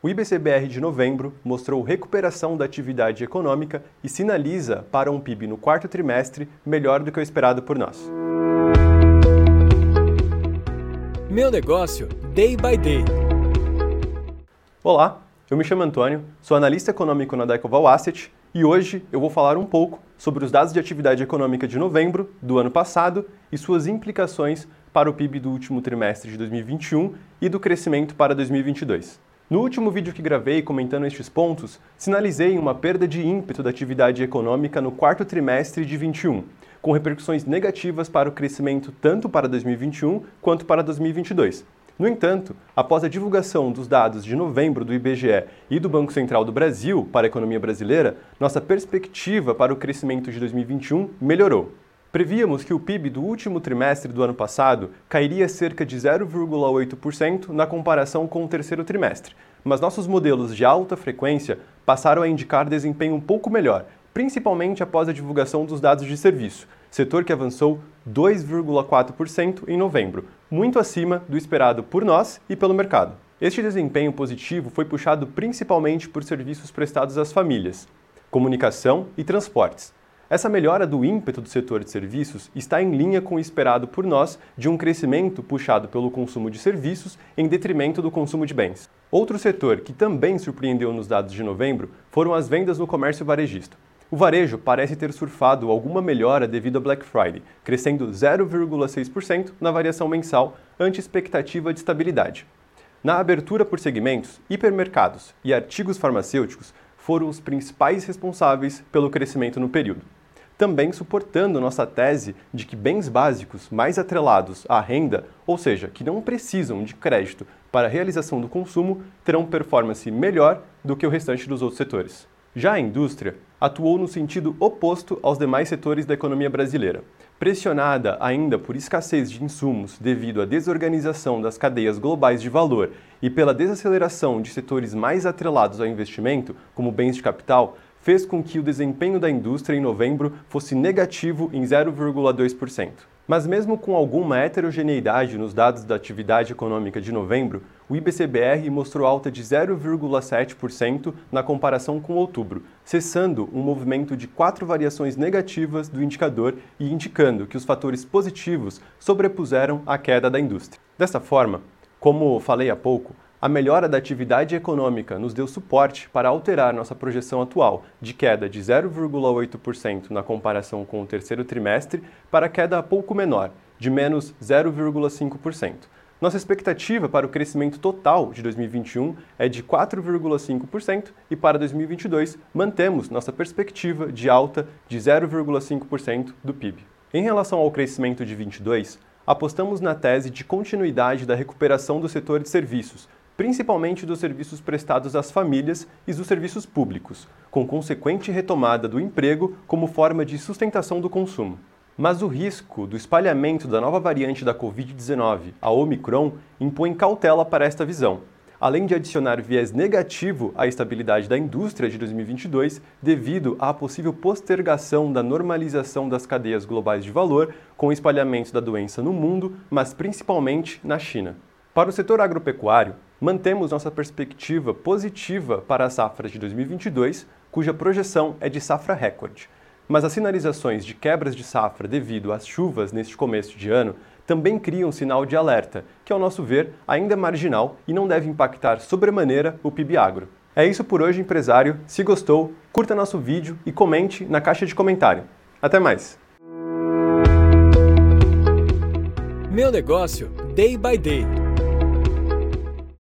O IBCBR de novembro mostrou recuperação da atividade econômica e sinaliza para um PIB no quarto trimestre melhor do que o esperado por nós. Meu negócio, day by day. Olá, eu me chamo Antônio, sou analista econômico na Decoval Asset e hoje eu vou falar um pouco sobre os dados de atividade econômica de novembro do ano passado e suas implicações para o PIB do último trimestre de 2021 e do crescimento para 2022. No último vídeo que gravei comentando estes pontos, sinalizei uma perda de ímpeto da atividade econômica no quarto trimestre de 21, com repercussões negativas para o crescimento tanto para 2021 quanto para 2022. No entanto, após a divulgação dos dados de novembro do IBGE e do Banco Central do Brasil para a economia brasileira, nossa perspectiva para o crescimento de 2021 melhorou. Prevíamos que o PIB do último trimestre do ano passado cairia cerca de 0,8% na comparação com o terceiro trimestre, mas nossos modelos de alta frequência passaram a indicar desempenho um pouco melhor, principalmente após a divulgação dos dados de serviço, setor que avançou 2,4% em novembro, muito acima do esperado por nós e pelo mercado. Este desempenho positivo foi puxado principalmente por serviços prestados às famílias, comunicação e transportes essa melhora do ímpeto do setor de serviços está em linha com o esperado por nós de um crescimento puxado pelo consumo de serviços em detrimento do consumo de bens. Outro setor que também surpreendeu nos dados de novembro foram as vendas no comércio varejista. O varejo parece ter surfado alguma melhora devido a Black Friday, crescendo 0,6% na variação mensal ante expectativa de estabilidade. Na abertura por segmentos, hipermercados e artigos farmacêuticos foram os principais responsáveis pelo crescimento no período também suportando nossa tese de que bens básicos mais atrelados à renda, ou seja, que não precisam de crédito para a realização do consumo, terão performance melhor do que o restante dos outros setores. Já a indústria atuou no sentido oposto aos demais setores da economia brasileira. Pressionada ainda por escassez de insumos devido à desorganização das cadeias globais de valor e pela desaceleração de setores mais atrelados ao investimento, como bens de capital, fez com que o desempenho da indústria em novembro fosse negativo em 0,2%. Mas mesmo com alguma heterogeneidade nos dados da atividade econômica de novembro, o IBCBR mostrou alta de 0,7% na comparação com outubro, cessando um movimento de quatro variações negativas do indicador e indicando que os fatores positivos sobrepuseram a queda da indústria. Dessa forma, como falei há pouco, a melhora da atividade econômica nos deu suporte para alterar nossa projeção atual de queda de 0,8% na comparação com o terceiro trimestre para queda pouco menor, de menos 0,5%. Nossa expectativa para o crescimento total de 2021 é de 4,5% e para 2022 mantemos nossa perspectiva de alta de 0,5% do PIB. Em relação ao crescimento de 22, apostamos na tese de continuidade da recuperação do setor de serviços, principalmente dos serviços prestados às famílias e dos serviços públicos, com consequente retomada do emprego como forma de sustentação do consumo. Mas o risco do espalhamento da nova variante da Covid-19, a Omicron, impõe cautela para esta visão, além de adicionar viés negativo à estabilidade da indústria de 2022 devido à possível postergação da normalização das cadeias globais de valor com o espalhamento da doença no mundo, mas principalmente na China. Para o setor agropecuário, mantemos nossa perspectiva positiva para a safra de 2022, cuja projeção é de safra recorde. Mas as sinalizações de quebras de safra devido às chuvas neste começo de ano também criam um sinal de alerta, que, ao nosso ver, ainda é marginal e não deve impactar sobremaneira o PIB agro. É isso por hoje, empresário. Se gostou, curta nosso vídeo e comente na caixa de comentário. Até mais! Meu negócio, day by day